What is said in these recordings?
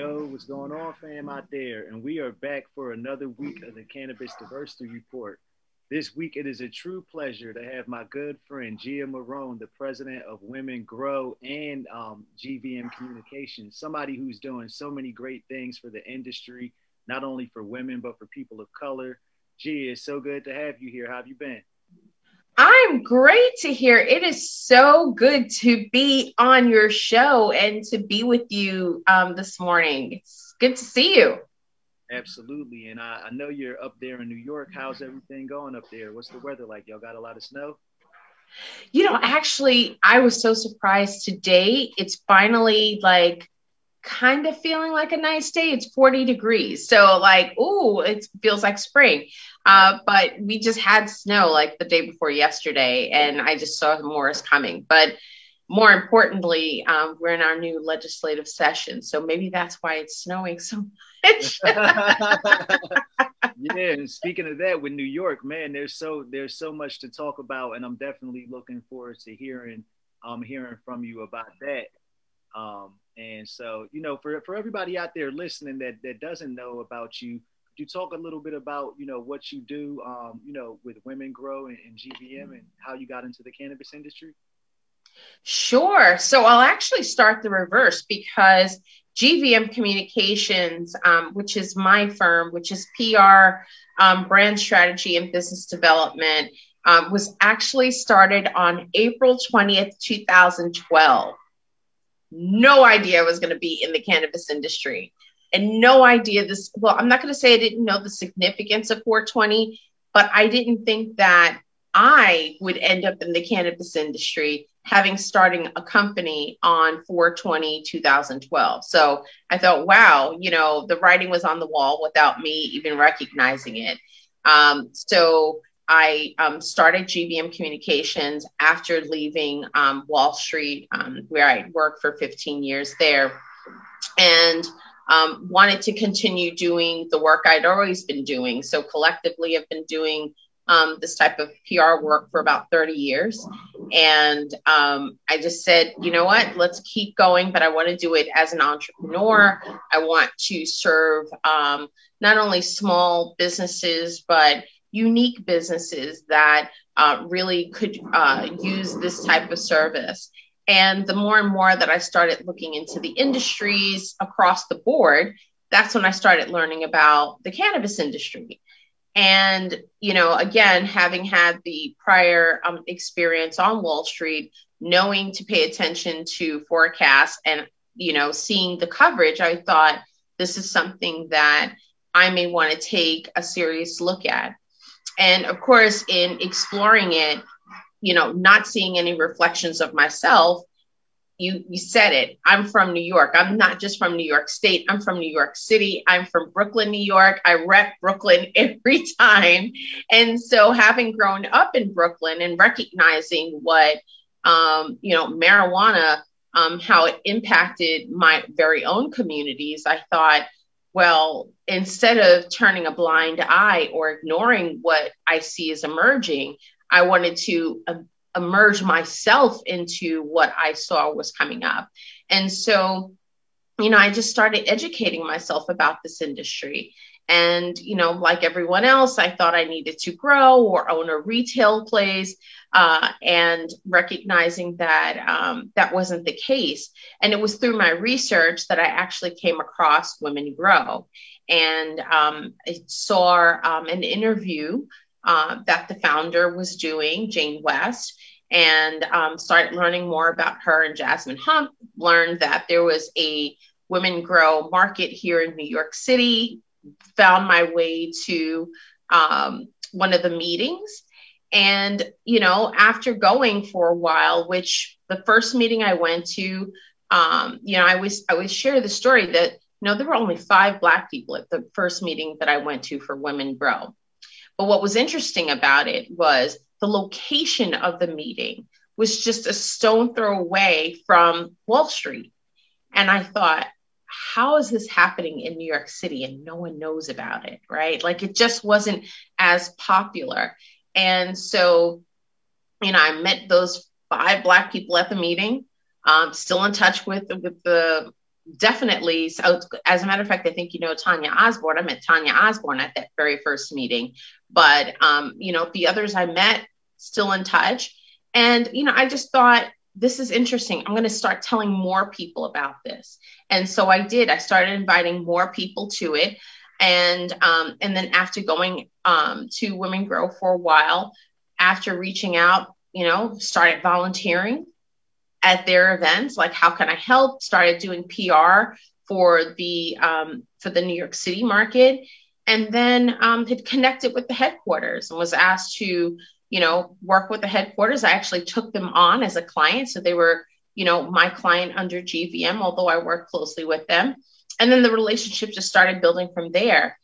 Yo, what's going on, fam, out there? And we are back for another week of the Cannabis Diversity Report. This week, it is a true pleasure to have my good friend Gia Morón, the president of Women Grow and um, GVM Communications, somebody who's doing so many great things for the industry, not only for women, but for people of color. Gia, it's so good to have you here. How have you been? I'm great to hear. It is so good to be on your show and to be with you um, this morning. It's good to see you. Absolutely. And I, I know you're up there in New York. How's everything going up there? What's the weather like? Y'all got a lot of snow? You know, actually, I was so surprised today. It's finally like kind of feeling like a nice day. It's 40 degrees. So, like, ooh, it feels like spring. Uh, but we just had snow like the day before yesterday, and I just saw more is coming. But more importantly, um, we're in our new legislative session, so maybe that's why it's snowing so much. yeah, and speaking of that, with New York, man, there's so there's so much to talk about, and I'm definitely looking forward to hearing um hearing from you about that. Um, and so, you know, for for everybody out there listening that that doesn't know about you, you talk a little bit about you know what you do um, you know with women grow and, and, gvm and how you got into the cannabis industry? Sure. So i'll actually start the reverse because gvm communications um, which is my firm which is pr um, brand strategy and business development um, was actually started on april 20th 2012 no idea i was going to be in the cannabis industry and no idea this. Well, I'm not going to say I didn't know the significance of 420, but I didn't think that I would end up in the cannabis industry having starting a company on 420 2012 so i thought wow you know the writing was on the wall without me even recognizing it um, so i um, started gvm communications after leaving um, wall street um, where i worked for 15 years there and um, wanted to continue doing the work I'd always been doing. So collectively, I've been doing um, this type of PR work for about 30 years. And um, I just said, you know what, let's keep going, but I want to do it as an entrepreneur. I want to serve um, not only small businesses, but unique businesses that uh, really could uh, use this type of service. And the more and more that I started looking into the industries across the board, that's when I started learning about the cannabis industry. And, you know, again, having had the prior um, experience on Wall Street, knowing to pay attention to forecasts and, you know, seeing the coverage, I thought this is something that I may want to take a serious look at. And of course, in exploring it, you know, not seeing any reflections of myself, you you said it. I'm from New York. I'm not just from New York State. I'm from New York City. I'm from Brooklyn, New York. I rep Brooklyn every time. And so having grown up in Brooklyn and recognizing what um, you know, marijuana, um, how it impacted my very own communities, I thought, well, instead of turning a blind eye or ignoring what I see as emerging, I wanted to uh, immerse myself into what I saw was coming up. And so, you know, I just started educating myself about this industry. And, you know, like everyone else, I thought I needed to grow or own a retail place. Uh, and recognizing that um, that wasn't the case. And it was through my research that I actually came across Women Grow. And um, I saw um, an interview uh, that the founder was doing, Jane West, and um, started learning more about her and Jazmin Hupp. Learned that there was a women grow market here in New York City. Found my way to um, one of the meetings. And, you know, after going for a while, which the first meeting I went to, um, you know, I always, I always share the story that, you know, there were only five Black people at the first meeting that I went to for Women Grow. But what was interesting about it was the location of the meeting was just a stone throw away from Wall Street. And I thought, how is this happening in New York City and no one knows about it, right? Like it just wasn't as popular. And so, you know, I met those five Black people at the meeting, um, still in touch with, with the definitely. So, as a matter of fact, I think you know Tanya Osborne. I met Tanya Osborne at that very first meeting, but um, you know the others I met still in touch, and you know I just thought this is interesting. I'm going to start telling more people about this, and so I did. I started inviting more people to it, and um, and then after going um, to Women Grow for a while, after reaching out, you know, started volunteering at their events like how can i help? Started doing pr for the um, for the new york city market. And then um, had connected with the headquarters and was asked to you know work with the headquarters. I actually took them on as a client. So they were you know my client under gvm although i work closely with them. And then the relationship just started building from there.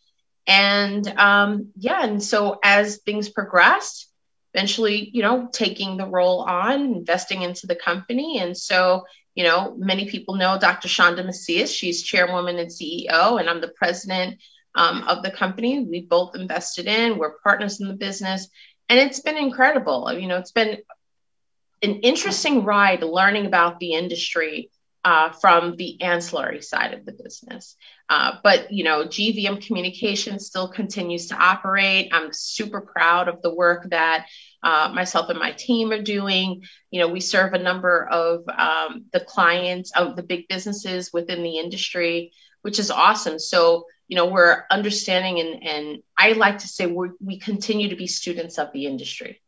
And um, yeah and so as things progressed eventually, you know, taking the role on, investing into the company. And so, you know, many people know Dr. Chanda Macias. She's chairwoman and CEO, and I'm the president um, of the company. We both invested in, we're partners in the business. And it's been incredible. You know, it's been an interesting ride learning about the industry uh, from the ancillary side of the business. Uh, but you know, GVM Communication still continues to operate. I'm super proud of the work that uh, myself and my team are doing. You know, we serve a number of um, the clients of the big businesses within the industry, which is awesome. So you know, we're understanding and and I like to say we we continue to be students of the industry.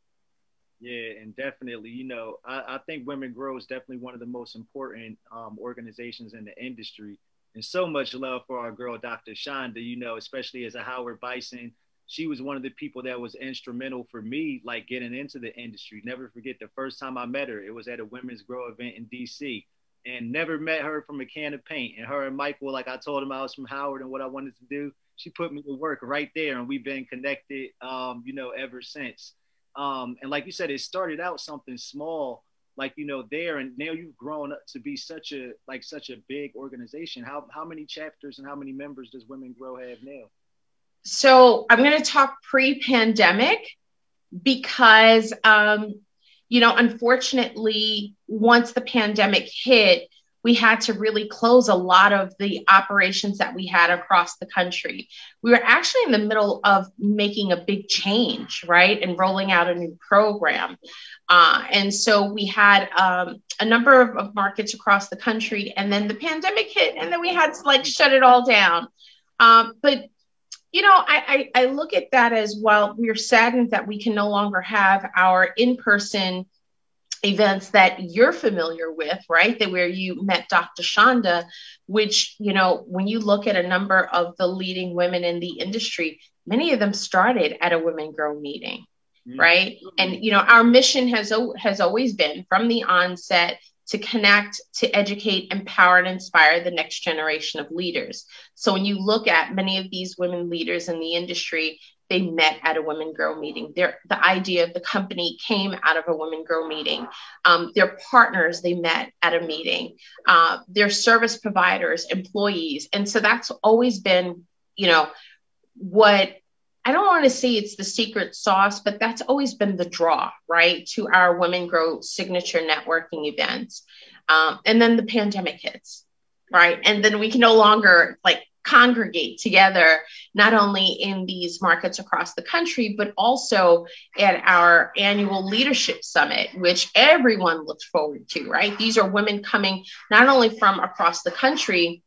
Yeah, and definitely, you know, I, I, think Women Grow is definitely one of the most important um, organizations in the industry. And so much love for our girl, Dr. Chanda, you know, especially as a Howard Bison. She was one of the people that was instrumental for me, like getting into the industry. Never forget the first time I met her, it was at a Women's Grow event in DC. And never met her from a can of paint. And her and Michael, like I told him I was from Howard and what I wanted to do, she put me to work right there. And we've been connected, um, you know, ever since. Um, and like you said, it started out something small, like you know there, and now you've grown up to be such a like such a big organization. How how many chapters and how many members does Women Grow have now? So I'm going to talk pre-pandemic because um, you know, unfortunately, once the pandemic hit, we had to really close a lot of the operations that we had across the country. We were actually in the middle of making a big change, right, and rolling out a new program. Uh, and so we had um, a number of, of, markets across the country, and then the pandemic hit, and then we had to like shut it all down. Um, but you know, I, I, I look at that as well. We're saddened that we can no longer have our in person events that you're familiar with, right? That where you met Dr. Chanda, which, you know, when you look at a number of the leading women in the industry, many of them started at a Women Grow meeting, mm-hmm. right? And, you know, our mission has, has always been from the onset to connect, to educate, empower, and inspire the next generation of leaders. So when you look at many of these women leaders in the industry, they met at a women grow meeting. Their the idea of the company came out of a women grow meeting. Um, their partners they met at a meeting. Uh, their service providers employees. And so that's always been you know what i don't want to say it's the secret sauce but that's always been the draw right to our women grow signature networking events. Um, and then the pandemic hits right? And then we can no longer like congregate together, not only in these markets across the country, but also at our annual leadership summit, which everyone looks forward to, right? These are women coming not only from across the country,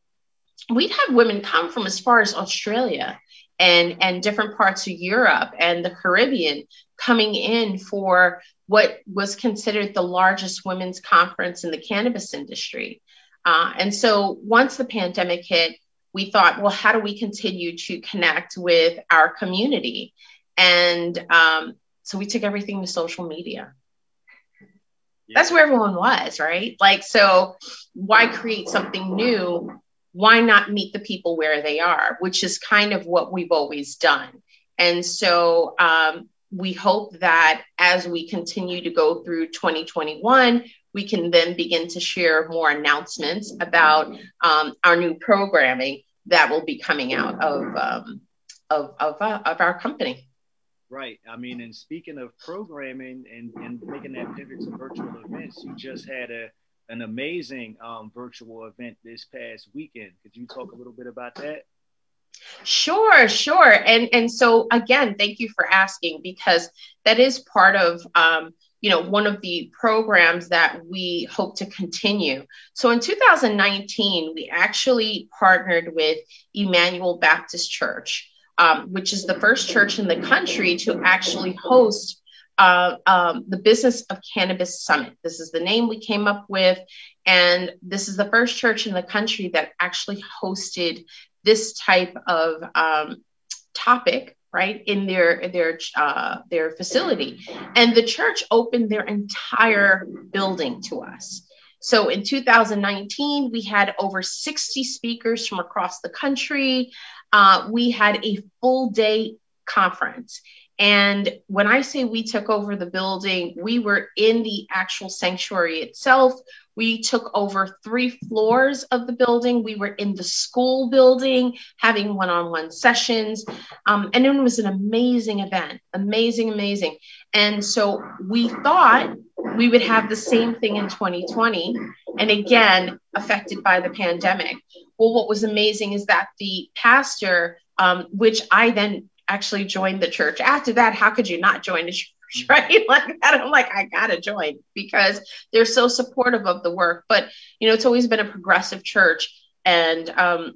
we'd have women come from as far as Australia and, and different parts of Europe and the Caribbean coming in for what was considered the largest women's conference in the cannabis industry. Uh, and so once the pandemic hit, we thought, well, how do we continue to connect with our community? And um, so we took everything to social media. Yeah. That's where everyone was, right? Like, so why create something new? Why not meet the people where they are, which is kind of what we've always done. And so um, we hope that as we continue to go through 2021, we can then begin to share more announcements about um, our new programming that will be coming out of um, of of, uh, of our company. Right. I mean, and speaking of programming and, and making that pivot to virtual events, you just had a, an amazing um, virtual event this past weekend. Could you talk a little bit about that? Sure, sure. And and so again, thank you for asking because that is part of um, you know one of the programs that we hope to continue. So in 2019, we actually partnered with Emmanuel Baptist Church, um, which is the first church in the country to actually host uh, um, the Business of Cannabis Summit. This is the name we came up with. And this is the first church in the country that actually hosted this type of um, topic right in their their uh, their facility. And the church opened their entire building to us. So in 2019 we had over 60 speakers from across the country. Uh, we had a full day conference and when I say we took over the building, we were in the actual sanctuary itself. We took over three floors of the building. We were in the school building having one on one sessions. Um, and it was an amazing event, amazing, amazing. And so we thought we would have the same thing in 2020. And again, affected by the pandemic. Well, what was amazing is that the pastor, um, which I then actually joined the church. After that, how could you not join the church? Right? Like that, I'm like, I gotta join because they're so supportive of the work. But you know, it's always been a progressive church and um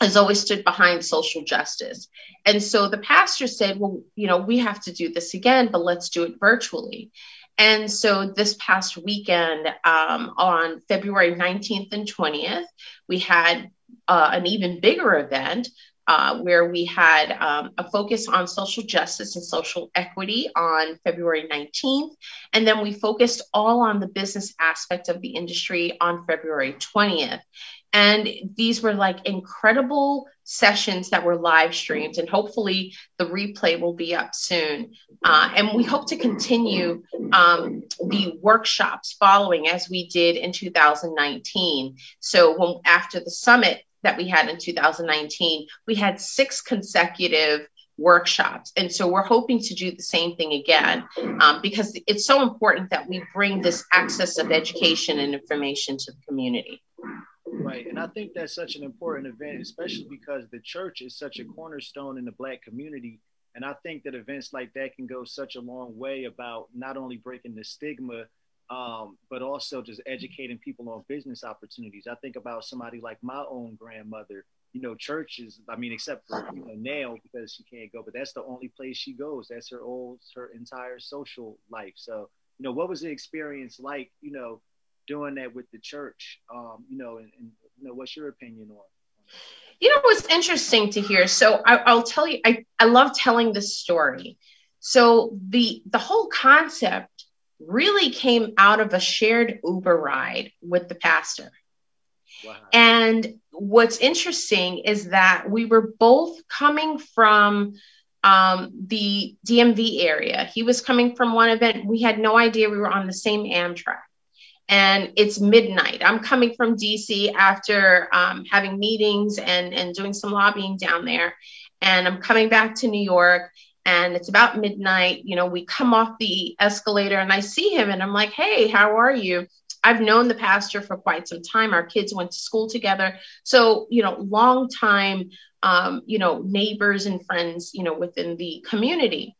has always stood behind social justice. And so the pastor said, Well, you know, we have to do this again, but let's do it virtually. And so this past weekend, um, on February 19th and 20th, we had uh, an even bigger event uh, where we had um, a focus on social justice and social equity on February 19th. And then we focused all on the business aspect of the industry on February 20th. And these were like incredible sessions that were live streamed, and hopefully the replay will be up soon. Uh, and we hope to continue um, the workshops following as we did in 2019. So, when, after the summit, that we had in 2019, we had six consecutive workshops. And so we're hoping to do the same thing again um, because it's so important that we bring this access of education and information to the community. Right. And I think that's such an important event, especially because the church is such a cornerstone in the Black community. And I think that events like that can go such a long way about not only breaking the stigma um, but also just educating people on business opportunities. I think about somebody like my own grandmother. You know, churches. I mean, except for you know now because she can't go, but that's the only place she goes. That's her old, her entire social life. So, you know, what was the experience like? You know, doing that with the church. Um, you know, and, and you know, what's your opinion on? You know, what's interesting to hear. So I, will tell you, I, I love telling this story. So the the whole concept really came out of a shared Uber ride with the pastor. Wow. And what's interesting is that we were both coming from um, the DMV area. He was coming from one event. We had no idea we were on the same Amtrak. And it's midnight. I'm coming from DC after um, having meetings and, and doing some lobbying down there. And I'm coming back to New York and it's about midnight. You know, we come off the escalator and I see him and I'm like, hey, how are you? I've known the pastor for quite some time. Our kids went to school together. So, you know, long time, um, you know, neighbors and friends, you know, within the community.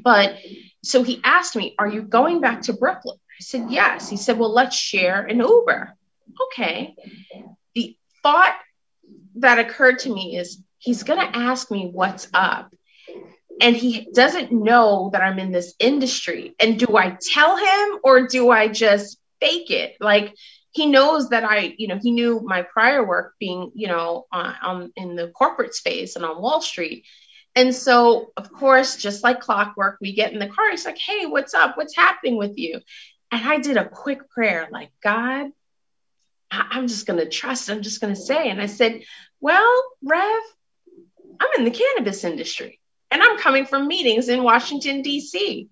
But so he asked me, Are you going back to Brooklyn? I said, Yes. He said, Well, let's share an Uber. Okay. The thought that occurred to me is he's going to ask me what's up and he doesn't know that I'm in this industry. And do I tell him or do I just fake it? Like he knows that I, you know, he knew my prior work being, you know, on, on in the corporate space and on Wall Street. And so, of course, just like clockwork, we get in the car. He's like, "Hey, what's up? What's happening with you?" And I did a quick prayer, like, "God, I'm just going to trust. I'm just going to say." And I said, "Well, Rev, I'm in the cannabis industry and I'm coming from meetings in Washington, D.C.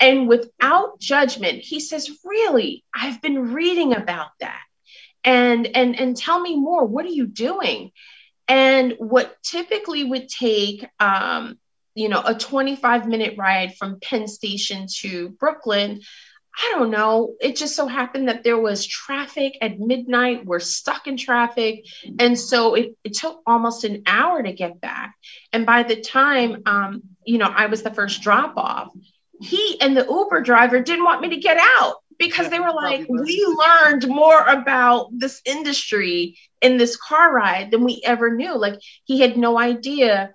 And without judgment, he says, Really, I've been reading about that. And and and tell me more. What are you doing? And what typically would take um, you know, a 25 minute ride from Penn Station to Brooklyn, I don't know. It just so happened that there was traffic at midnight. We're stuck in traffic. And so it, it took almost an hour to get back. And by the time, um, you know, I was the first drop off, he and the Uber driver didn't want me to get out because they were like, we learned more about this industry in this car ride than we ever knew. Like he had no idea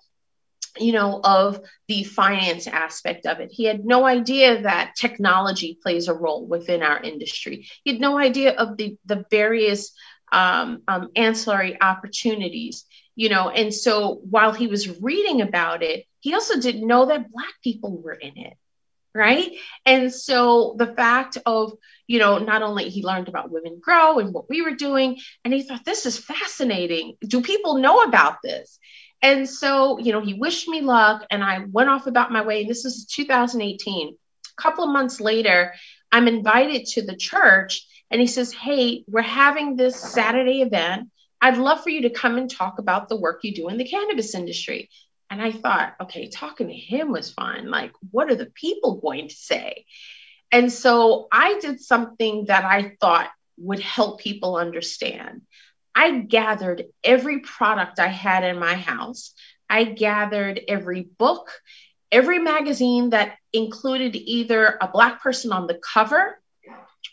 you know, of the finance aspect of it. He had no idea that technology plays a role within our industry. He had no idea of the, the various um, um, ancillary opportunities, you know. And so while he was reading about it, he also didn't know that Black people were in it. Right. And so the fact of, you know, not only he learned about Women Grow and what we were doing, and he thought, this is fascinating. Do people know about this? And so, you know, he wished me luck and I went off about my way. And this is 2018. A couple of months later, I'm invited to the church and he says, Hey, we're having this Saturday event. I'd love for you to come and talk about the work you do in the cannabis industry. And I thought, okay, talking to him was fun. Like, what are the people going to say? And so I did something that I thought would help people understand. I gathered every product I had in my house. I gathered every book, every magazine that included either a Black person on the cover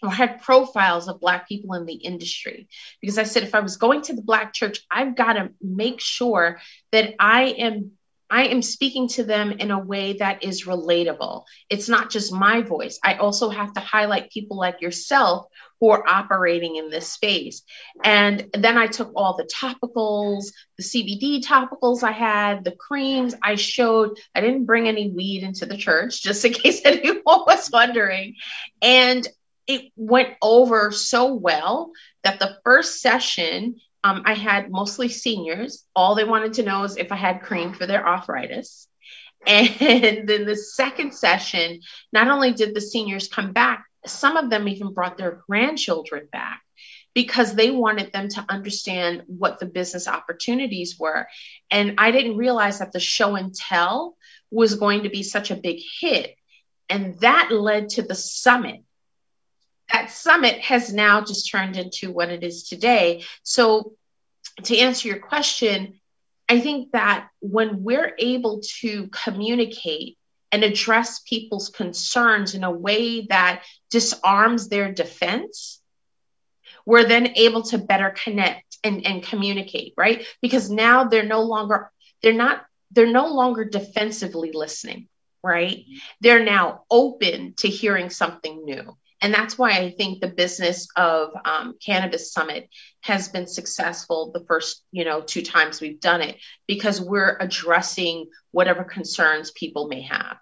or had profiles of Black people in the industry. Because I said, if I was going to the Black church, I've got to make sure that I am I am speaking to them in a way that is relatable. It's not just my voice. I also have to highlight people like yourself who are operating in this space. And then I took all the topicals, the CBD topicals I had, the creams I showed. I didn't bring any weed into the church, just in case anyone was wondering. And it went over so well that the first session um, I had mostly seniors. All they wanted to know is if I had cream for their arthritis. And then the second session, not only did the seniors come back, some of them even brought their grandchildren back because they wanted them to understand what the business opportunities were. And I didn't realize that the show and tell was going to be such a big hit. And that led to the summit that summit has now just turned into what it is today. So, to answer your question, I think that when we're able to communicate and address people's concerns in a way that disarms their defense, we're then able to better connect and, and communicate, right? Because now they're no longer, they're not, they're no longer defensively listening, right? Mm-hmm. They're now open to hearing something new. And that's why I think the business of um, Cannabis Summit has been successful the first, you know, two times we've done it because we're addressing whatever concerns people may have.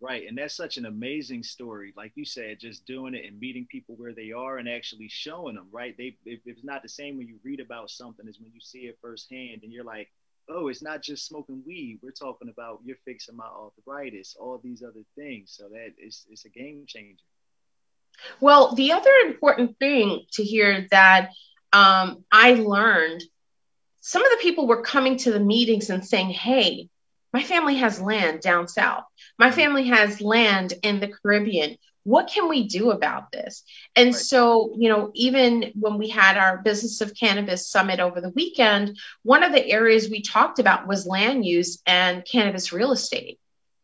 Right. And that's such an amazing story. Like you said, just doing it and meeting people where they are and actually showing them, right? They, it's not the same when you read about something as when you see it firsthand and you're like, oh, it's not just smoking weed. We're talking about you're fixing my arthritis, all these other things. So that is it's a game changer. Well, the other important thing to hear that um, I learned some of the people were coming to the meetings and saying, hey, my family has land down south. My family has land in the Caribbean. What can we do about this? And right. so, you know, even when we had our Business of Cannabis Summit over the weekend, one of the areas we talked about was land use and cannabis real estate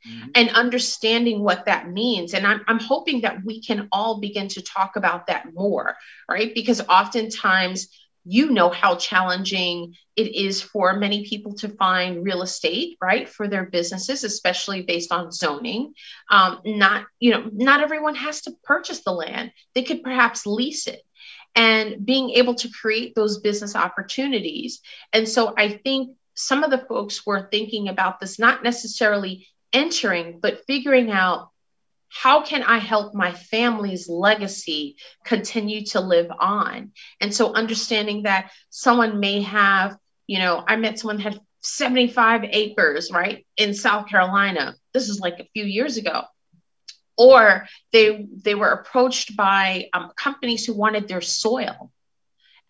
mm-hmm. and understanding what that means. And I'm, I'm hoping that we can all begin to talk about that more, right? Because oftentimes, you know how challenging it is for many people to find real estate right for their businesses especially based on zoning um, not you know not everyone has to purchase the land they could perhaps lease it and being able to create those business opportunities and so i think some of the folks were thinking about this not necessarily entering, but figuring out how can I help my family's legacy continue to live on? And so understanding that someone may have, you know, I met someone had 75 acres, right, in South Carolina. This is like a few years ago. Or they they were approached by um, companies who wanted their soil.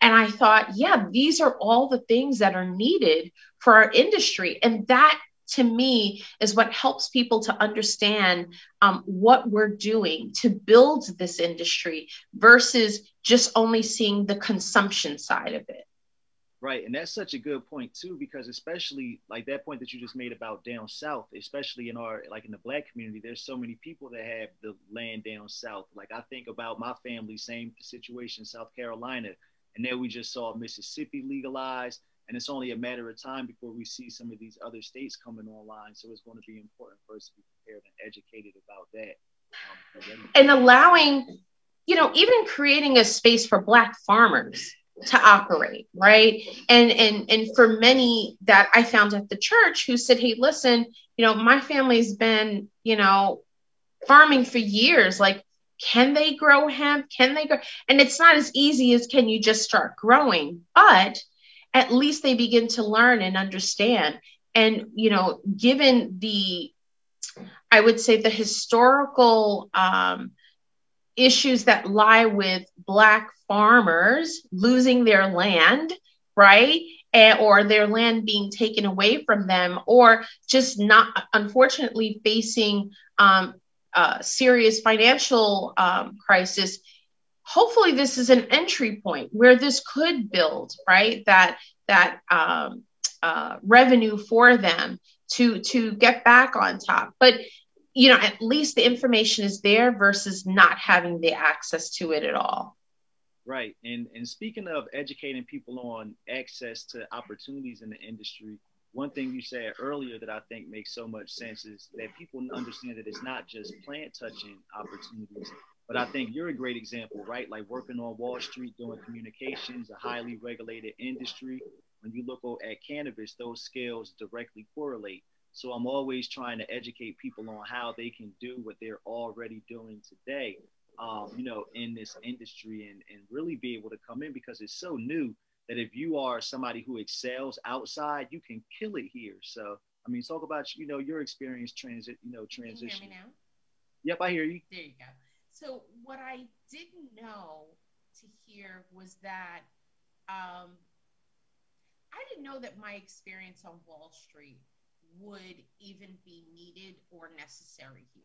And I thought, yeah, these are all the things that are needed for our industry. And that to me is what helps people to understand um, what we're doing to build this industry versus just only seeing the consumption side of it. Right. And that's such a good point too, because especially like that point that you just made about down south, especially in our like in the black community, there's so many people that have the land down south. Like I think about my family, same situation, South Carolina. And then we just saw Mississippi legalized. And it's only a matter of time before we see some of these other states coming online. So it's going to be important for us to be prepared and educated about that. Um, and allowing, you know, even creating a space for Black farmers to operate right? And and and for many that i found at the church who said hey listen you know my family's been you know farming for years. Like can they grow hemp? Can they grow? And it's not as easy as can you just start growing? But at least they begin to learn and understand and you know given the i would say the historical um, issues that lie with black farmers losing their land, right? Or their land being taken away from them, or just not, unfortunately, facing um, serious financial um, crisis. Hopefully, this is an entry point where this could build, right? That that um, uh, revenue for them to to get back on top. But you know, at least the information is there versus not having the access to it at all. Right. And and speaking of educating people on access to opportunities in the industry, one thing you said earlier that I think makes so much sense is that people understand that it's not just plant touching opportunities, but I think you're a great example, right? Like working on Wall Street, doing communications, a highly regulated industry. When you look at cannabis, those skills directly correlate. So I'm always trying to educate people on how they can do what they're already doing today um, you know, in this industry and, and really be able to come in because it's so new that if you are somebody who excels outside, you can kill it here. So, I mean, talk about, you know, your experience transit, you know, transition. You? Yep, I hear you. There you go. So what I didn't know to hear was that um, I didn't know that my experience on Wall Street would even be needed or necessary here.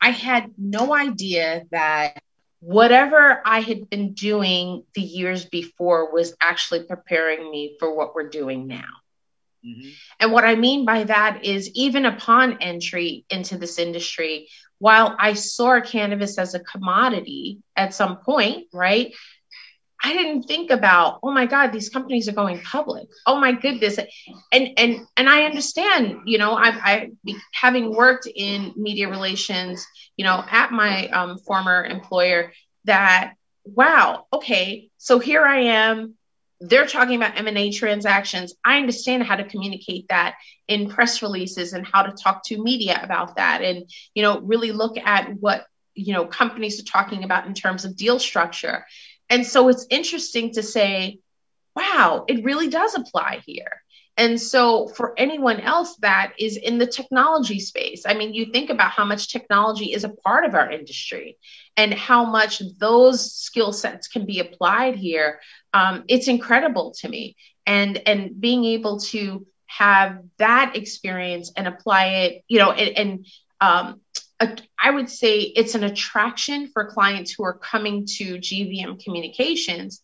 I had no idea that whatever I had been doing the years before was actually preparing me for what we're doing now. Mm-hmm. And what I mean by that is, even upon entry into this industry, while I saw cannabis as a commodity at some point, right? I didn't think about, oh my God, these companies are going public. Oh my goodness. And and and I understand, you know, I've I having worked in media relations, you know, at my um, former employer, that wow, okay, so here I am. They're talking about M&A transactions. I understand how to communicate that in press releases and how to talk to media about that and you know really look at what you know companies are talking about in terms of deal structure and so it's interesting to say, wow, it really does apply here. And so, for anyone else that is in the technology space, I mean, you think about how much technology is a part of our industry and how much those skill sets can be applied here. Um, it's incredible to me. And, and being able to have that experience and apply it, you know, and, and um, I would say it's an attraction for clients who are coming to GVM Communications,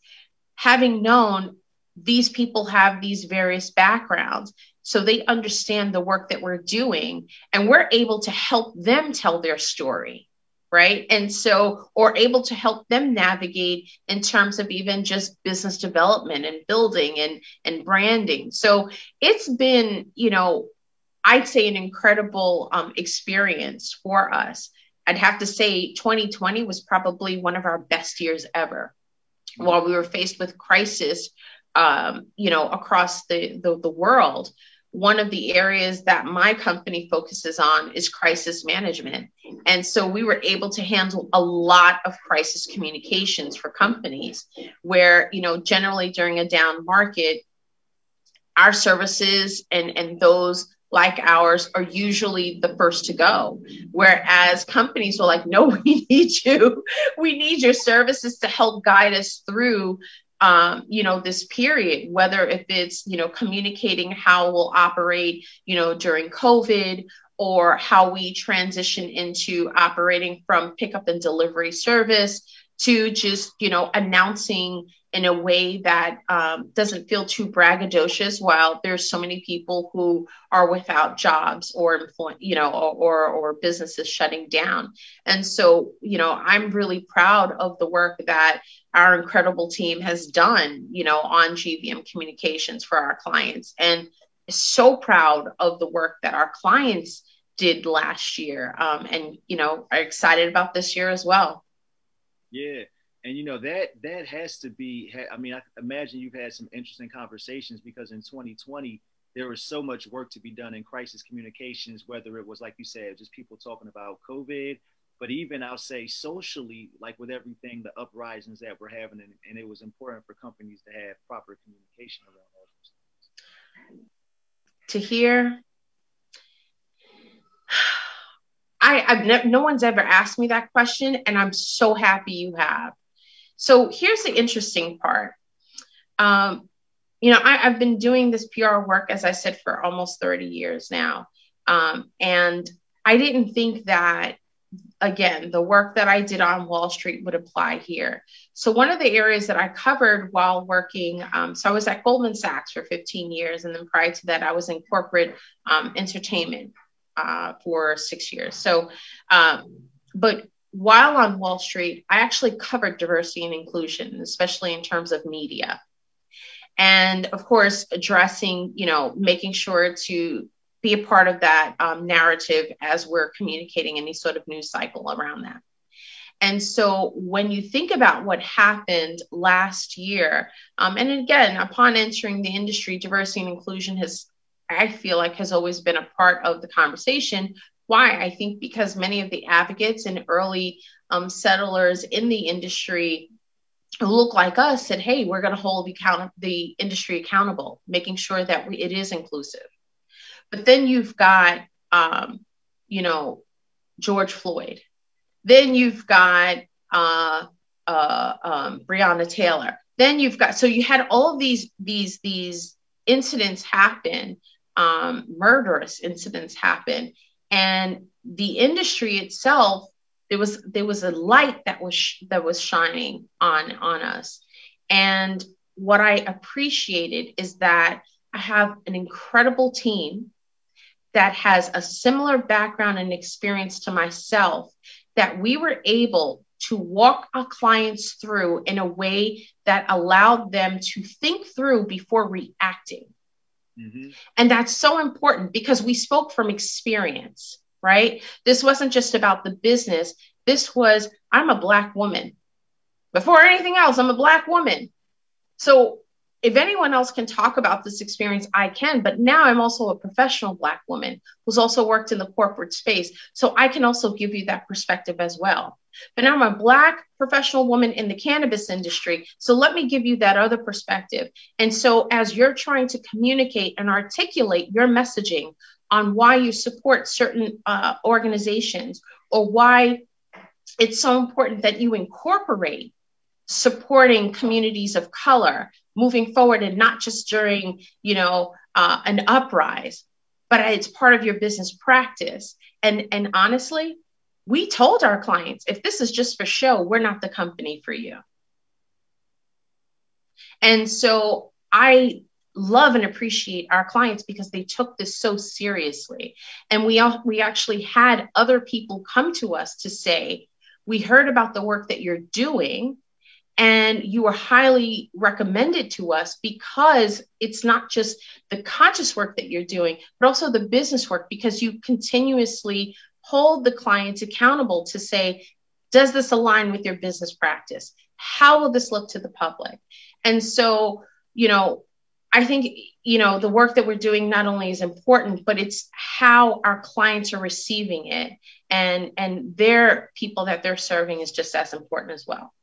having known these people have these various backgrounds. So they understand the work that we're doing, and we're able to help them tell their story, right? And so, or able to help them navigate in terms of even just business development and building and, and branding. So it's been, you know, I'd say an incredible um, experience for us. I'd have to say 2020 was probably one of our best years ever. While we were faced with crisis, um, you know, across the, the, the world, one of the areas that my company focuses on is crisis management. And so we were able to handle a lot of crisis communications for companies where, you know, generally during a down market, our services and, and those like ours are usually the first to go. Whereas companies were like, no, we need you. We need your services to help guide us through um, you know, this period, whether if it's, you know, communicating how we'll operate, you know, during COVID or how we transition into operating from pickup and delivery service to just, you know, announcing in a way that um, doesn't feel too braggadocious while there's so many people who are without jobs or you know or, or, businesses shutting down. And so you know i'm really proud of the work that our incredible team has done you know on gvm communications for our clients. And so proud of the work that our clients did last year um, and you know are excited about this year as well yeah. And you know that that has to be i mean i imagine you've had some interesting conversations because in 2020 there was so much work to be done in crisis communications whether it was like you said just people talking about covid but even i'll say socially like with everything the uprisings that we're having and, and it was important for companies to have proper communication around all those things. To hear I, I've ne- no one's ever asked me that question, and I'm so happy you have. So here's the interesting part. Um, you know, I, have been doing this PR work, as I said, for almost 30 years now. Um, and I didn't think that, again, the work that I did on Wall Street would apply here. So, one of the areas that I covered while working, um, so I was at Goldman Sachs for 15 years. And then prior to that, I was in corporate um, entertainment uh, for six years. So, um, but while on Wall Street, I actually covered diversity and inclusion, especially in terms of media. And of course, addressing, you know, making sure to be a part of that um, narrative as we're communicating any sort of news cycle around that. And so when you think about what happened last year, um, and again, upon entering the industry, diversity and inclusion has, I feel like, has always been a part of the conversation, why? I think because many of the advocates and early um, settlers in the industry who look like us said, hey, we're going to hold the, account- the industry accountable, making sure that we, it is inclusive. But then you've got, um, you know, George Floyd. Then you've got uh, uh, um, Breonna Taylor. Then you've got so you had all these these these incidents happen, um, murderous incidents happen, and the industry itself there was there was a light that was that was shining on on us. And what i appreciated is that i have an incredible team that has a similar background and experience to myself that we were able to walk our clients through in a way that allowed them to think through before reacting Mm-hmm. And that's so important because we spoke from experience, right? This wasn't just about the business. This was, I'm a Black woman. Before anything else, I'm a Black woman. So if anyone else can talk about this experience, I can. But now I'm also a professional Black woman who's also worked in the corporate space. So I can also give you that perspective as well. But now I'm a Black professional woman in the cannabis industry. So let me give you that other perspective. And so as you're trying to communicate and articulate your messaging on why you support certain uh, organizations or why it's so important that you incorporate supporting communities of color moving forward and not just during you know uh, an uprise but it's part of your business practice. And and honestly we told our clients if this is just for show we're not the company for you. And so i love and appreciate our clients because they took this so seriously. And we all, we actually had other people come to us to say we heard about the work that you're doing and you are highly recommended to us because it's not just the conscious work that you're doing, but also the business work because you continuously hold the clients accountable to say, does this align with your business practice? How will this look to the public? And so, you know, I think, you know, the work that we're doing not only is important, but it's how our clients are receiving it and and their people that they're serving is just as important as well.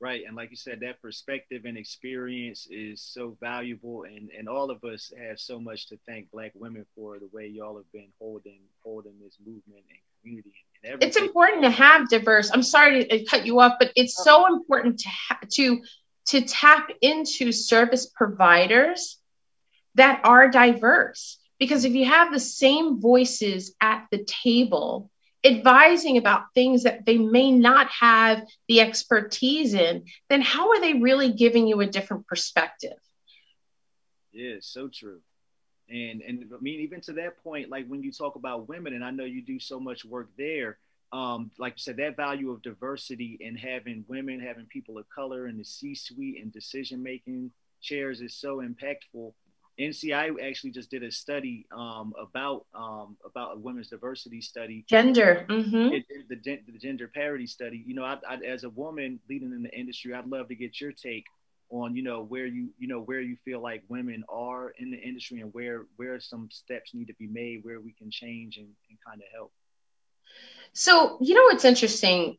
Right. And like you said, that perspective and experience is so valuable and, and all of us have so much to thank black women for the way y'all have been holding holding this movement and community and everything. It's important to have diverse. I'm sorry to uh, cut you off, but it's so important to ha- to to tap into service providers that are diverse. Because if you have the same voices at the table, advising about things that they may not have the expertise in, then how are they really giving you a different perspective? Yeah, so true. And and I mean, even to that point, like when you talk about women, and I know you do so much work there, um, like you said, that value of diversity and having women, having people of color in the C-suite and decision-making chairs is so impactful. NCI actually just did a study um, about um, about a women's diversity study, gender, mm-hmm. it, the, the, gender parity study. You know, I, I, as a woman leading in the industry, I'd love to get your take on you know where you you know where you feel like women are in the industry and where where some steps need to be made where we can change and, and kind of help. So you know what's interesting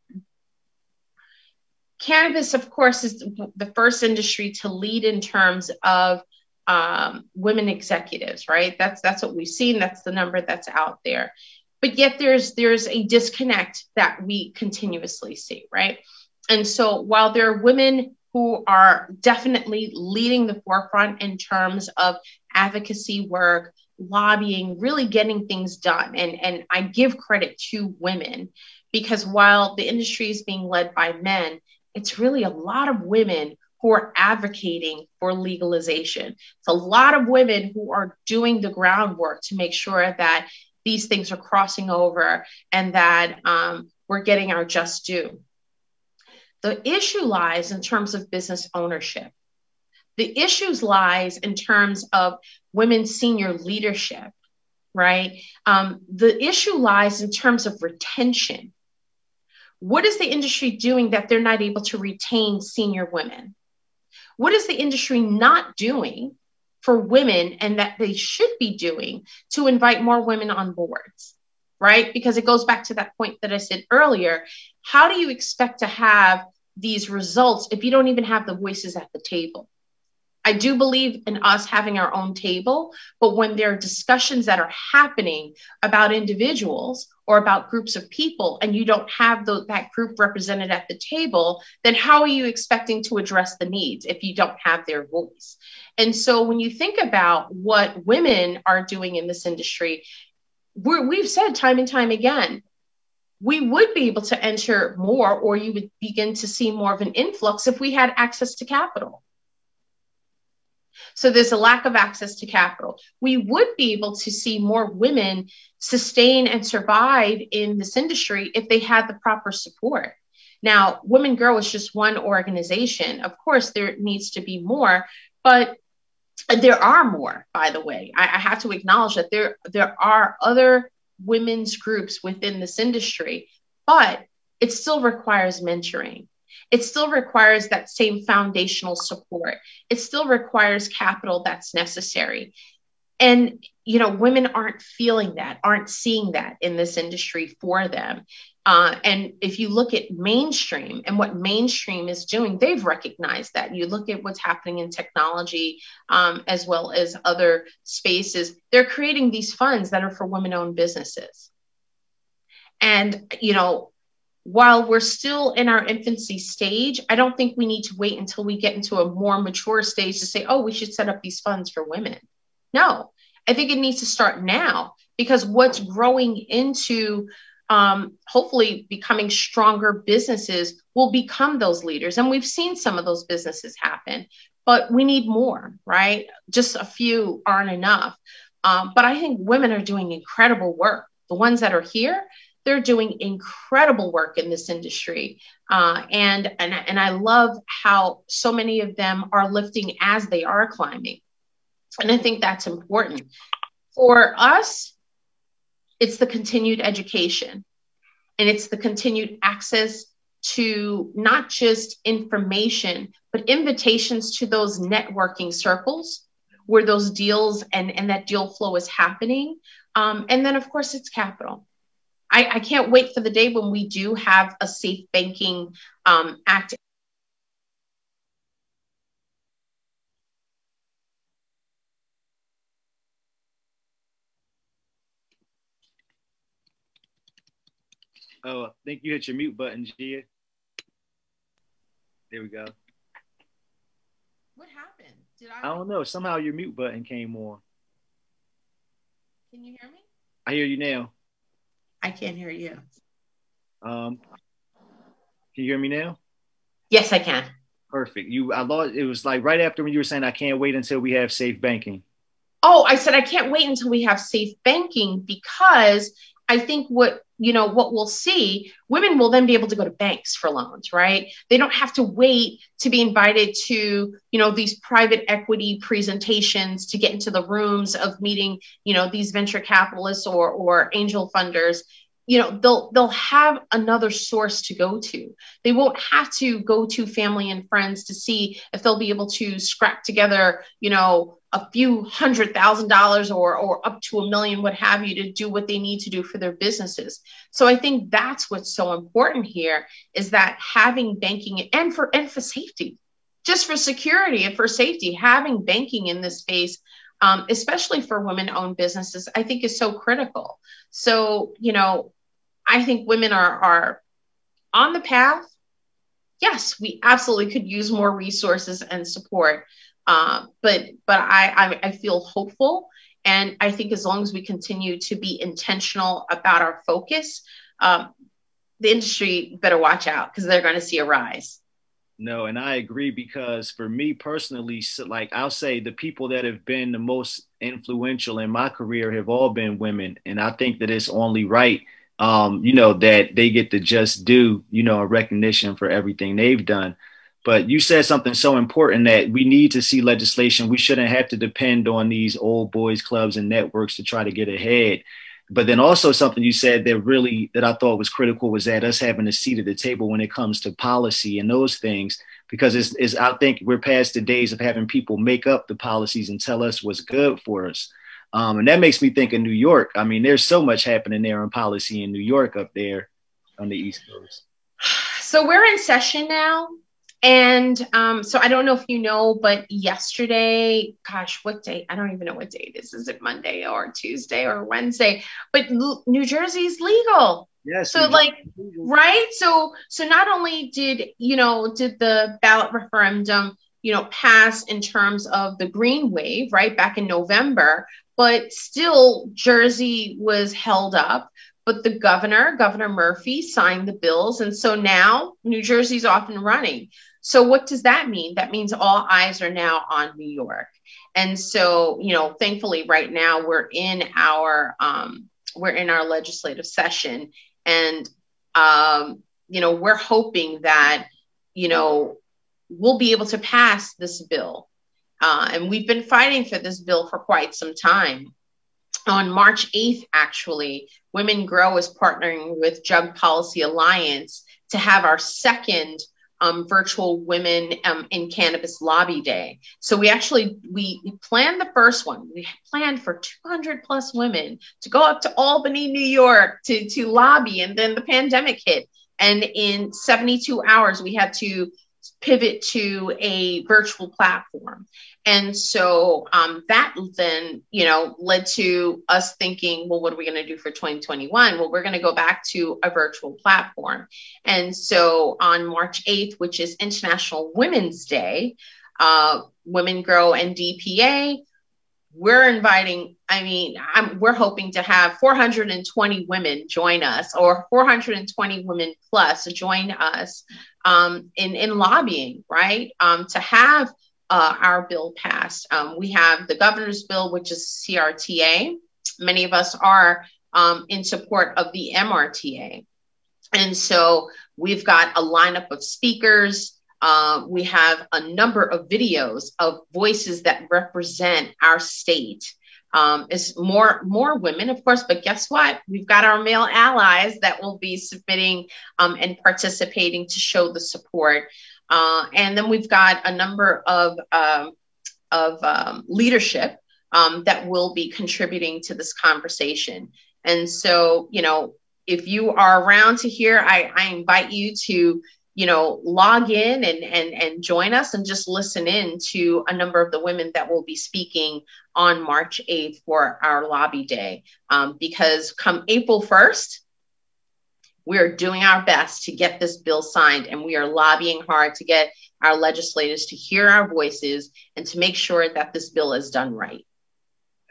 cannabis, of course, is the first industry to lead in terms of um, women executives, right? That's that's what we've seen. That's the number that's out there. But yet there's there's a disconnect that we continuously see, right? And so while there are women who are definitely leading the forefront in terms of advocacy work, lobbying, really getting things done, and and I give credit to women because while the industry is being led by men, it's really a lot of women who are advocating for legalization. It's a lot of women who are doing the groundwork to make sure that these things are crossing over and that um, we're getting our just due. The issue lies in terms of business ownership. The issues lies in terms of women's senior leadership, right? Um, the issue lies in terms of retention. What is the industry doing that they're not able to retain senior women? What is the industry not doing for women and that they should be doing to invite more women on boards? Right? Because it goes back to that point that I said earlier. How do you expect to have these results if you don't even have the voices at the table? I do believe in us having our own table, but when there are discussions that are happening about individuals or about groups of people and you don't have the, that group represented at the table, then how are you expecting to address the needs if you don't have their voice? And so when you think about what women are doing in this industry, we have said time and time again, we would be able to enter more, or you would begin to see more of an influx if we had access to capital. So there's a lack of access to capital. We would be able to see more women sustain and survive in this industry if they had the proper support. Now, Women Grow is just one organization. Of course, there needs to be more, but there are more, by the way. I, I have to acknowledge that there, there are other women's groups within this industry, but it still requires mentoring. It still requires that same foundational support. It still requires capital that's necessary. And, you know, women aren't feeling that, aren't seeing that in this industry for them. Uh, and if you look at mainstream and what mainstream is doing, they've recognized that. You look at what's happening in technology um, as well as other spaces, they're creating these funds that are for women owned businesses. And, you know, while we're still in our infancy stage, I don't think we need to wait until we get into a more mature stage to say, oh, we should set up these funds for women. No, I think it needs to start now because what's growing into um, hopefully becoming stronger businesses will become those leaders. And we've seen some of those businesses happen, but we need more, right? Just a few aren't enough. Um, but I think women are doing incredible work. The ones that are here, they're doing incredible work in this industry. Uh, and, and, and I love how so many of them are lifting as they are climbing. And I think that's important. For us, it's the continued education and it's the continued access to not just information, but invitations to those networking circles where those deals and, and that deal flow is happening. Um, and then, of course, it's capital. I, I, can't wait for the day when we do have a safe banking um, act. Oh, I think you hit your mute button, Gia. There we go. What happened? Did I? I don't know. Somehow your mute button came on. Can you hear me? I hear you now. I can't hear you. Um, can you hear me now? Yes, I can. Perfect. You, I lost. It was like right after when you were saying, "I can't wait until we have safe banking." Oh, I said I can't wait until we have safe banking because I think what you know what we'll see women will then be able to go to banks for loans right? They don't have to wait to be invited to you know these private equity presentations to get into the rooms of meeting you know these venture capitalists or or angel funders you know they'll they'll have another source to go to. They won't have to go to family and friends to see if they'll be able to scrap together you know a few hundred thousand dollars or or up to a million what have you to do what they need to do for their businesses. So i think that's what's so important here is that having banking and for and for safety just for security and for safety having banking in this space um, especially for women owned businesses i think is so critical. So you know I think women are are on the path. Yes, we absolutely could use more resources and support, um, but but I, I I feel hopeful, and I think as long as we continue to be intentional about our focus, um, the industry better watch out because they're going to see a rise. No, and I agree because for me personally, like I'll say the people that have been the most influential in my career have all been women. And I think that it's only right um, you know, that they get to just do, you know, a recognition for everything they've done. But you said something so important that we need to see legislation. We shouldn't have to depend on these old boys clubs and networks to try to get ahead. But then also something you said that really that I thought was critical was that us having a seat at the table when it comes to policy and those things, because it's, it's I think we're past the days of having people make up the policies and tell us what's good for us. Um, and that makes me think of New York. I mean, there's so much happening there in policy in New York up there on the East Coast. So we're in session now. And um, so I don't know if you know, but yesterday, gosh, what day? I don't even know what day it is. Is it Monday or Tuesday or Wednesday? But L- New Jersey's legal. Yes. So like, right? So so not only did you know did the ballot referendum you know pass in terms of the green wave right back in November, but still Jersey was held up. But the governor, Governor Murphy, signed the bills. And so now New Jersey's off and running. So what does that mean? That means all eyes are now on New York. And so, you know, thankfully right now we're in our um, we're in our legislative session. And um, you know, we're hoping that, you know, we'll be able to pass this bill uh, and we've been fighting for this bill for quite some time. On March 8th, actually, Women Grow is partnering with Drug Policy Alliance to have our second um, virtual women um, in cannabis lobby day. So we actually we, we planned the first one. We planned for 200 plus women to go up to Albany, New York to to lobby, and then the pandemic hit. And in 72 hours, we had to pivot to a virtual platform. And so um, that then, you know, led to us thinking, well, what are we going to do for 2021? Well, we're going to go back to a virtual platform. And so on March 8th, which is International Women's Day, uh, Women Grow and DPA, we're inviting, I mean, I'm, we're hoping to have 420 women join us or 420 women plus join us um, in, in lobbying, right? Um, to have uh, our bill passed. Um, we have the governor's bill, which is CRTA. Many of us are um, in support of the MRTA. And so we've got a lineup of speakers. Uh, we have a number of videos of voices that represent our state. Um, is more more women, of course, but guess what? We've got our male allies that will be submitting um, and participating to show the support. Uh, and then we've got a number of, um, of um, leadership um, that will be contributing to this conversation. And so, you know, if you are around to hear, I, I invite you to, you know, log in and, and, and join us and just listen in to a number of the women that will be speaking on March 8th for our lobby day. Um, because come April 1st, We are doing our best to get this bill signed, and we are lobbying hard to get our legislators to hear our voices and to make sure that this bill is done right.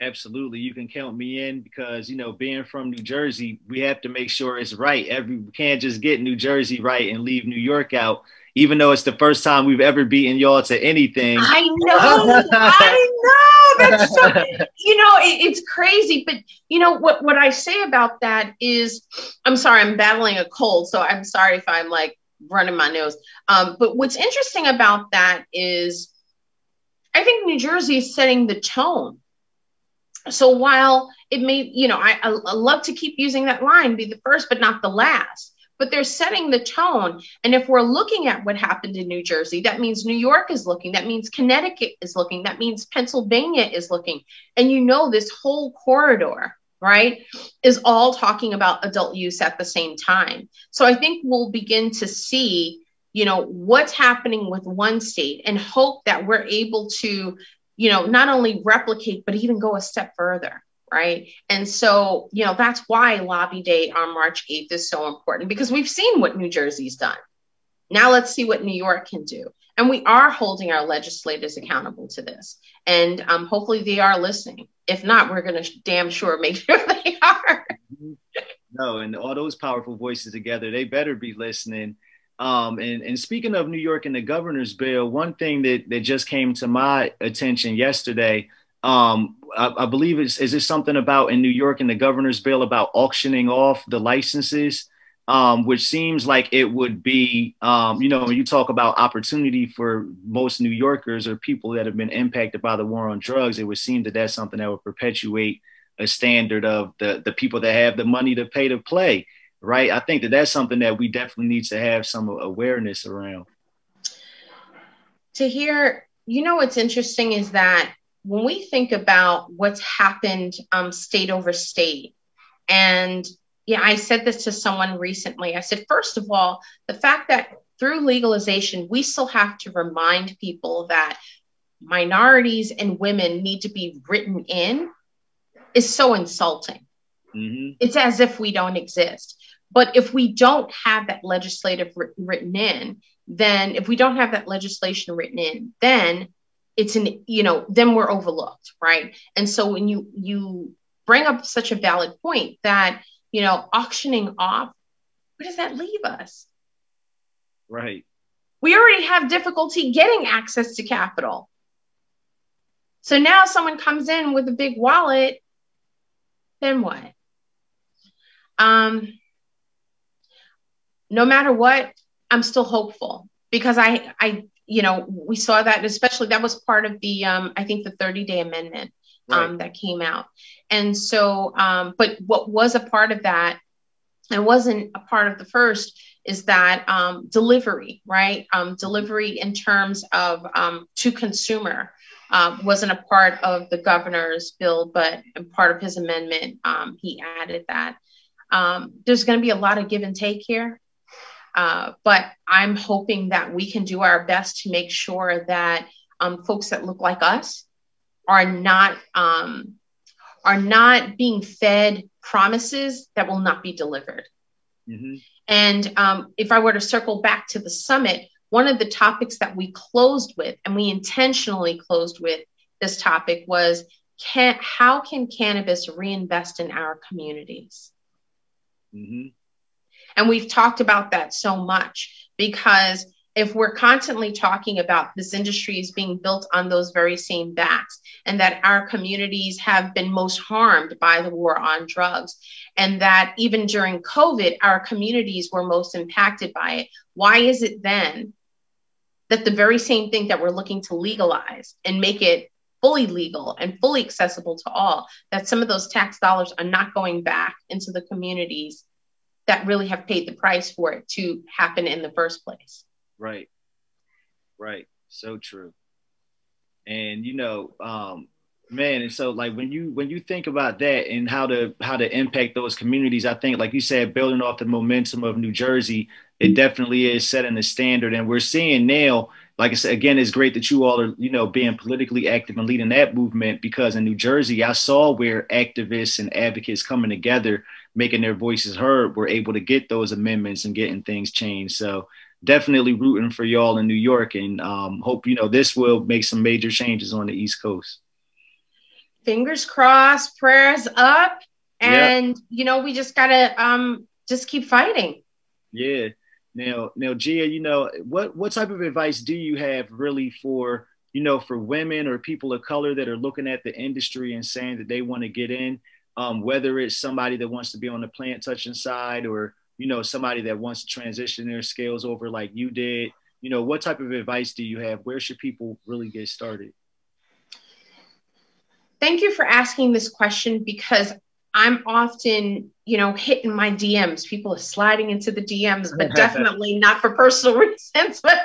Absolutely, you can count me in because you know, being from New Jersey, we have to make sure it's right. Every we can't just get New Jersey right and leave New York out even though it's the first time we've ever beaten y'all to anything. I know, I know. That's so, you know, it, it's crazy. But you know what? What I say about that is, I'm sorry, I'm battling a cold, so I'm sorry if I'm like running my nose. Um, but what's interesting about that is, I think New Jersey is setting the tone. So while it may, you know, I, I love to keep using that line, be the first but not the last but they're setting the tone. And if we're looking at what happened in New Jersey, that means New York is looking, that means Connecticut is looking, that means Pennsylvania is looking. And you know, this whole corridor, right, is all talking about adult use at the same time. So I think we'll begin to see, you know, what's happening with one state and hope that we're able to, you know, not only replicate, but even go a step further right? And so, you know, that's why Lobby Day on March 8th is so important because we've seen what New Jersey's done. Now let's see what New York can do. And we are holding our legislators accountable to this. And um, hopefully they are listening. If not, we're going to damn sure make sure they are. no, and all those powerful voices together, they better be listening. Um, and, and speaking of New York and the governor's bill, one thing that, that just came to my attention yesterday um, I, I, believe it's is there something about in New York and the governor's bill about auctioning off the licenses, um, which seems like it would be, um, you know, when you talk about opportunity for most New Yorkers or people that have been impacted by the war on drugs, it would seem that that's something that would perpetuate a standard of the the people that have the money to pay to play, right? I think that that's something that we definitely need to have some awareness around. To hear, you know, what's interesting is that when we think about what's happened um, state over state, and yeah, I said this to someone recently. I said, first of all, the fact that through legalization, we still have to remind people that minorities and women need to be written in is so insulting. Mm-hmm. It's as if we don't exist. But if we don't have that legislative written in, then if we don't have that legislation written in, then it's an you know then we're overlooked right? And so when you you bring up such a valid point that you know auctioning off where does that leave us? Right. We already have difficulty getting access to capital. So now someone comes in with a big wallet then what um no matter what i'm still hopeful because i i you know, we saw that, especially that was part of the, um, I think the 30 day amendment um, right. that came out. And so, um, but what was a part of that and wasn't a part of the first is that um, delivery, right? Um, delivery in terms of um, to consumer uh, wasn't a part of the governor's bill, but part of his amendment, um, he added that. Um, there's going to be a lot of give and take here. Uh, but I'm hoping that we can do our best to make sure that um, folks that look like us are not um, are not being fed promises that will not be delivered. Mm-hmm. And um, if I were to circle back to the summit, one of the topics that we closed with, and we intentionally closed with this topic, was can, how can cannabis reinvest in our communities? Mm-hmm. And we've talked about that so much because if we're constantly talking about this industry is being built on those very same backs and that our communities have been most harmed by the war on drugs and that even during covid our communities were most impacted by it why is it then that the very same thing that we're looking to legalize and make it fully legal and fully accessible to all that some of those tax dollars are not going back into the communities that really have paid the price for it to happen in the first place. Right. Right. So true. And you know, um, man, and so like when you when you think about that and how to how to impact those communities, I think like you said, building off the momentum of New Jersey, it definitely is setting the standard. And we're seeing now, like I said, again, it's great that you all are, you know, being politically active and leading that movement because in New Jersey, I saw where activists and advocates coming together making their voices heard were able to get those amendments and getting things changed. So definitely rooting for y'all in New York and um, hope you know this will make some major changes on the East Coast. Fingers crossed, prayers up, and you know we just gotta um, just keep fighting. Yeah. Now, now, Gia, you know what what type of advice do you have really for you know for women or people of color that are looking at the industry and saying that they want to get in? Um, whether it's somebody that wants to be on the plant touching side or you know somebody that wants to transition their skills over like you did you know what type of advice do you have where should people really get started thank you for asking this question because i'm often you know hitting my dms people are sliding into the dms but definitely not for personal reasons but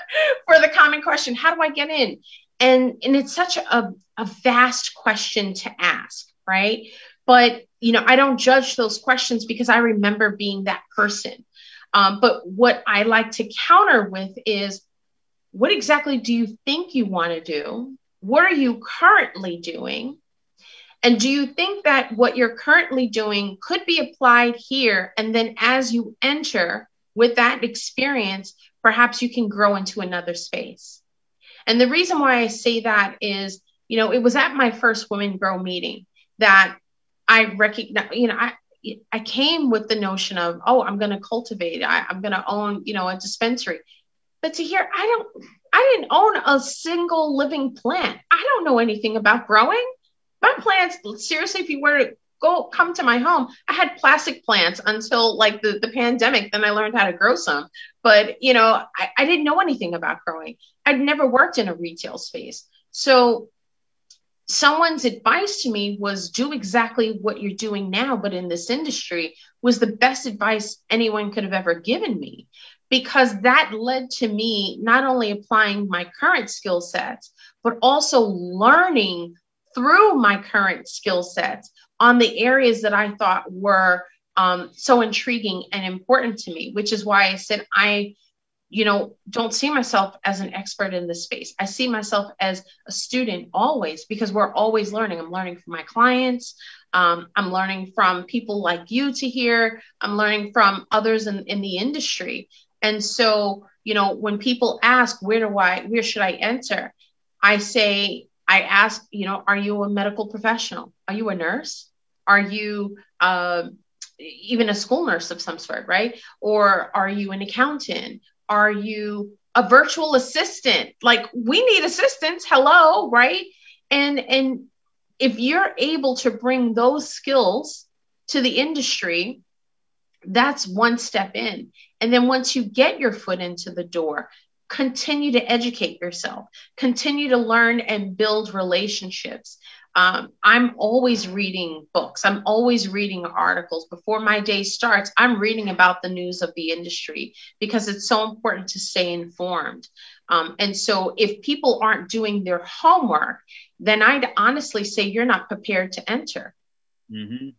for the common question how do i get in? And and it's such a, a vast question to ask right? But you know i don't judge those questions because i remember being that person. Um, but what i like to counter with is what exactly do you think you want to do? What are you currently doing and do you think that what you're currently doing could be applied here and then as you enter with that experience perhaps you can grow into another space and the reason why i say that is you know it was at my first women grow meeting that I recognize, you know, I, I came with the notion of, oh, I'm going to cultivate, I, I'm going to own, you know, a dispensary. But to hear, I don't, I didn't own a single living plant. I don't know anything about growing. My plants, seriously, if you were to go come to my home, I had plastic plants until like the, the pandemic. Then I learned how to grow some. But, you know, I, I didn't know anything about growing. I'd never worked in a retail space. So someone's advice to me was do exactly what you're doing now, but in this industry was the best advice anyone could have ever given me because that led to me not only applying my current skill sets, but also learning through my current skill sets on the areas that I thought were um, so intriguing and important to me, which is why I said I you know, don't see myself as an expert in this space. I see myself as a student always because we're always learning. I'm learning from my clients. Um, I'm learning from people like you to hear. I'm learning from others in, in the industry. And so, you know, when people ask, where do I, where should I enter? I say, I ask, you know, are you a medical professional? Are you a nurse? Are you uh, even a school nurse of some sort, right? Or are you an accountant? Are you a virtual assistant? Like we need assistants. Hello, right? And and if you're able to bring those skills to the industry, that's one step in. And then once you get your foot into the door, continue to educate yourself, continue to learn and build relationships. Um, I'm always reading books. I'm always reading articles. Before my day starts, I'm reading about the news of the industry because it's so important to stay informed. Um, and so, if people aren't doing their homework, then I'd honestly say you're not prepared to enter. Mm-hmm.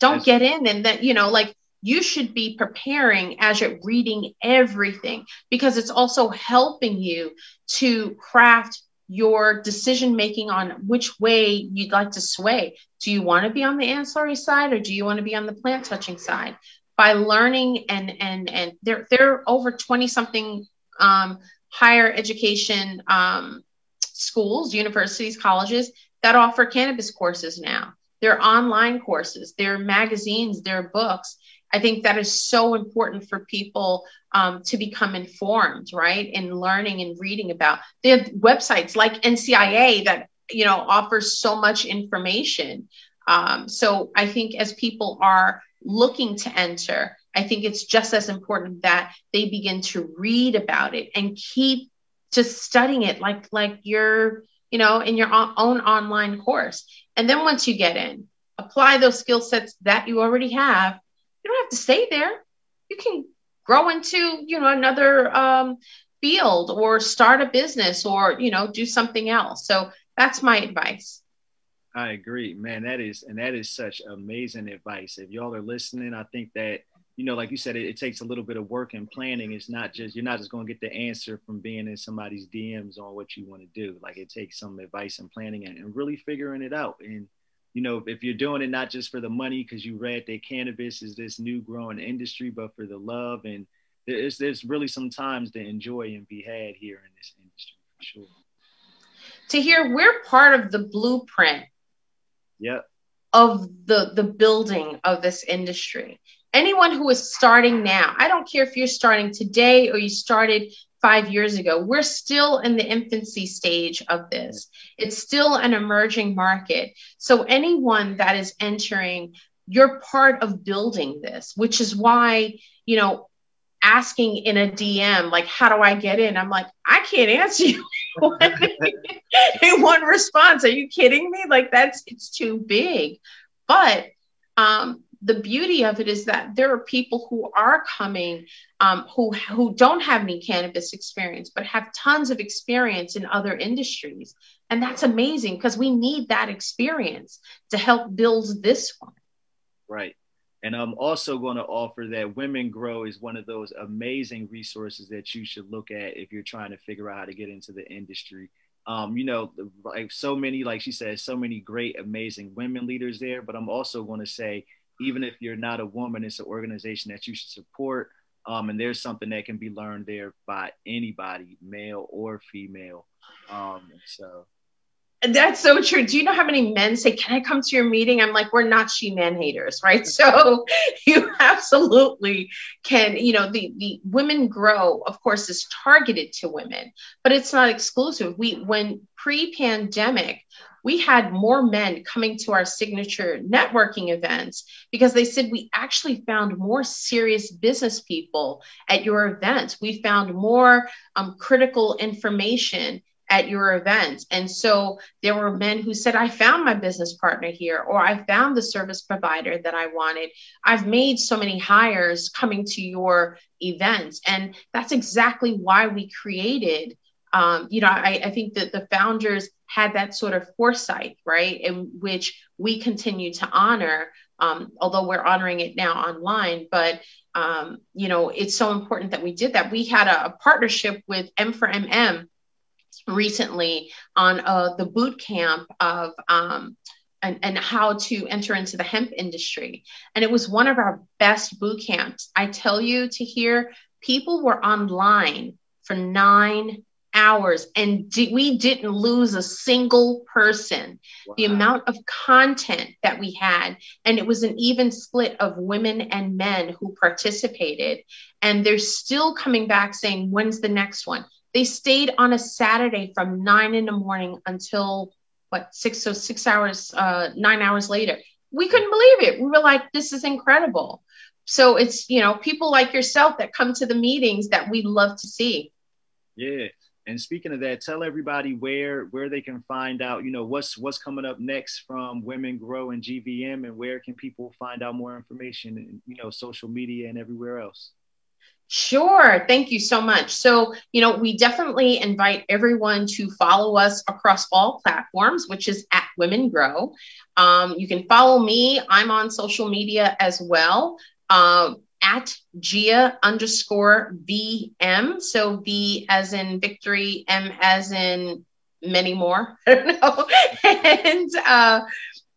Don't That's- get in and then, you know, like you should be preparing as you're reading everything because it's also helping you to craft your decision making on which way you'd like to sway. Do you want to be on the ancillary side or do you want to be on the plant touching side? By learning and and and there there are over 20 something um, higher education um, schools, universities, colleges that offer cannabis courses now. There are online courses, there are magazines, there are books. I think that is so important for people um, to become informed, right? And learning and reading about. Have websites like NCIA that you know offers so much information. Um, so I think as people are looking to enter, I think it's just as important that they begin to read about it and keep just studying it like like you're you know in your own online course. And then once you get in, apply those skill sets that you already have you don't have to stay there. You can grow into, you know, another um, field or start a business or, you know, do something else. So that's my advice. I agree, man. That is, and that is such amazing advice. If y'all are listening, I think that, you know, like you said, it, it takes a little bit of work and planning. It's not just, you're not just going to get the answer from being in somebody's DMs on what you want to do. Like it takes some advice and planning and, and really figuring it out. And, you know, if you're doing it not just for the money because you read that cannabis is this new growing industry, but for the love and there's there's really some times to enjoy and be had here in this industry for sure. To hear we're part of the blueprint. Yep. Of the the building of this industry. Anyone who is starting now, I don't care if you're starting today or you started five years ago. We're still in the infancy stage of this. It's still an emerging market. So, anyone that is entering, you're part of building this, which is why, you know, asking in a DM, like, how do I get in? I'm like, I can't answer you in one response. Are you kidding me? Like, that's, it's too big. But um, the beauty of it is that there are people who are coming um, who who don't have any cannabis experience but have tons of experience in other industries. And that's amazing because we need that experience to help build this one. Right. And i'm also going to offer that women grow is one of those amazing resources that you should look at if you're trying to figure out how to get into the industry. Um, you know, like so many, like she said, so many great, amazing women leaders there. But I'm also going to say even if you're not a woman, it's an organization that you should support. Um, and there's something that can be learned there by anybody, male or female. Um, so that's so true. Do you know how many men say, Can I come to your meeting? I'm like, We're not she man haters, right? So you absolutely can, you know, the, the women grow, of course, is targeted to women, but it's not exclusive. We, when pre pandemic, we had more men coming to our signature networking events because they said we actually found more serious business people at your events. We found more um, critical information at your events. And so there were men who said, I found my business partner here, or I found the service provider that I wanted. I've made so many hires coming to your events. And that's exactly why we created. Um, you know, I, I think that the founders had that sort of foresight, right? In which we continue to honor, um, although we're honoring it now online. But, um, you know, it's so important that we did that. We had a, a partnership with M4MM recently on uh, the boot camp of um, and, and how to enter into the hemp industry. And it was one of our best boot camps. I tell you to hear people were online for nine hours and di- we didn't lose a single person. Wow. The amount of content that we had, and it was an even split of women and men who participated. And they're still coming back saying, when's the next one? They stayed on a Saturday from nine in the morning until what six so six hours, uh, nine hours later. We couldn't believe it. We were like, this is incredible. So it's you know people like yourself that come to the meetings that we love to see. Yeah, and speaking of that, tell everybody where where they can find out, you know, what's what's coming up next from Women Grow and GVM, and where can people find out more information, and you know, social media and everywhere else. Sure. Thank you so much. So, you know, we definitely invite everyone to follow us across all platforms, which is at Women Grow. Um, you can follow me. I'm on social media as well. Um, at Gia underscore VM. So V as in victory, M as in many more. I don't know. and uh,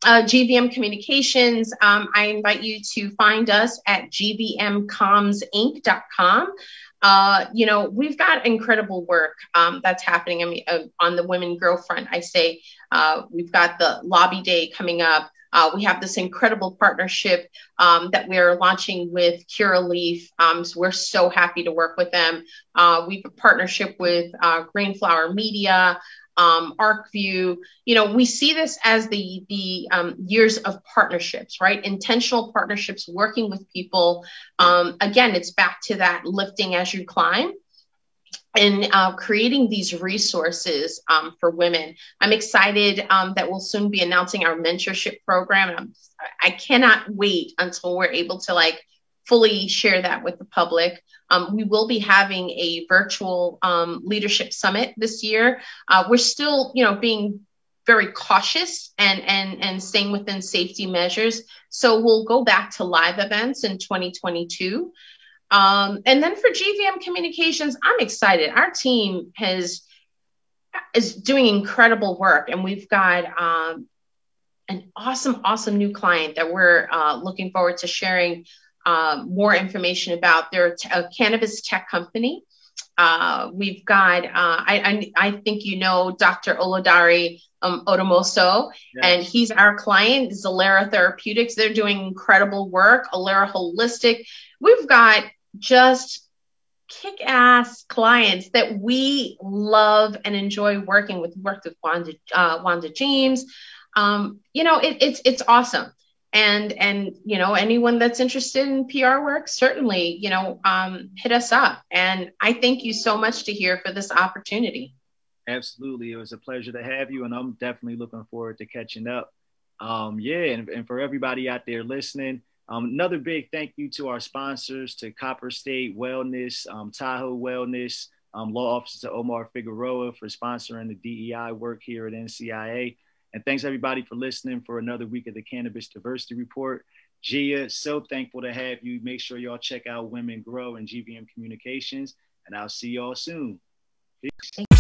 uh, GVM Communications, um, I invite you to find us at gvmcomsinc.com. Uh, you know, we've got incredible work um, that's happening I mean, uh, on the Women Grow front. I say uh, we've got the lobby day coming up. Uh, we have this incredible partnership um, that we're launching with Curaleaf. Um, so we're so happy to work with them. Uh, we have a partnership with uh, Greenflower Media um, ArcView. You know, we see this as the the um, years of partnerships, right? Intentional partnerships, working with people. Um, again, it's back to that lifting as you climb. And uh, creating these resources um, for women. I'm excited um, that we'll soon be announcing our mentorship program. I'm, I cannot wait until we're able to like fully share that with the public. Um, we will be having a virtual um, leadership summit this year. Uh, we're still, you know, being very cautious and and and staying within safety measures. So we'll go back to live events in 2022. Um, and then for GVM Communications, I'm excited. Our team has is doing incredible work, and we've got um, an awesome, awesome new client that we're uh, looking forward to sharing um, more information about. They're a cannabis tech company. Uh, we've got, uh, I, I, I, think you know Dr. Oludare um, Odumosu, yes. and he's our client, Zelira Therapeutics. They're doing incredible work, Ilera Holistic. We've got just kick ass clients that we love and enjoy working with. Worked with Wanda, uh, Wanda James. Um, you know, it, it's it's awesome. And and you know, anyone that's interested in PR work, certainly you know, um, hit us up. And I thank you so much to hear for this opportunity. Absolutely, it was a pleasure to have you, and I'm definitely looking forward to catching up. Um, yeah, and, and for everybody out there listening, um, another big thank you to our sponsors, to Copper State Wellness, um, Tahoe Wellness, um, Law Officer Omar Figueroa for sponsoring the DEI work here at NCIA. And thanks everybody for listening for another week of the Cannabis Diversity Report. Gia, so thankful to have you. Make sure y'all check out Women Grow and GVM Communications, and I'll see y'all soon. Peace.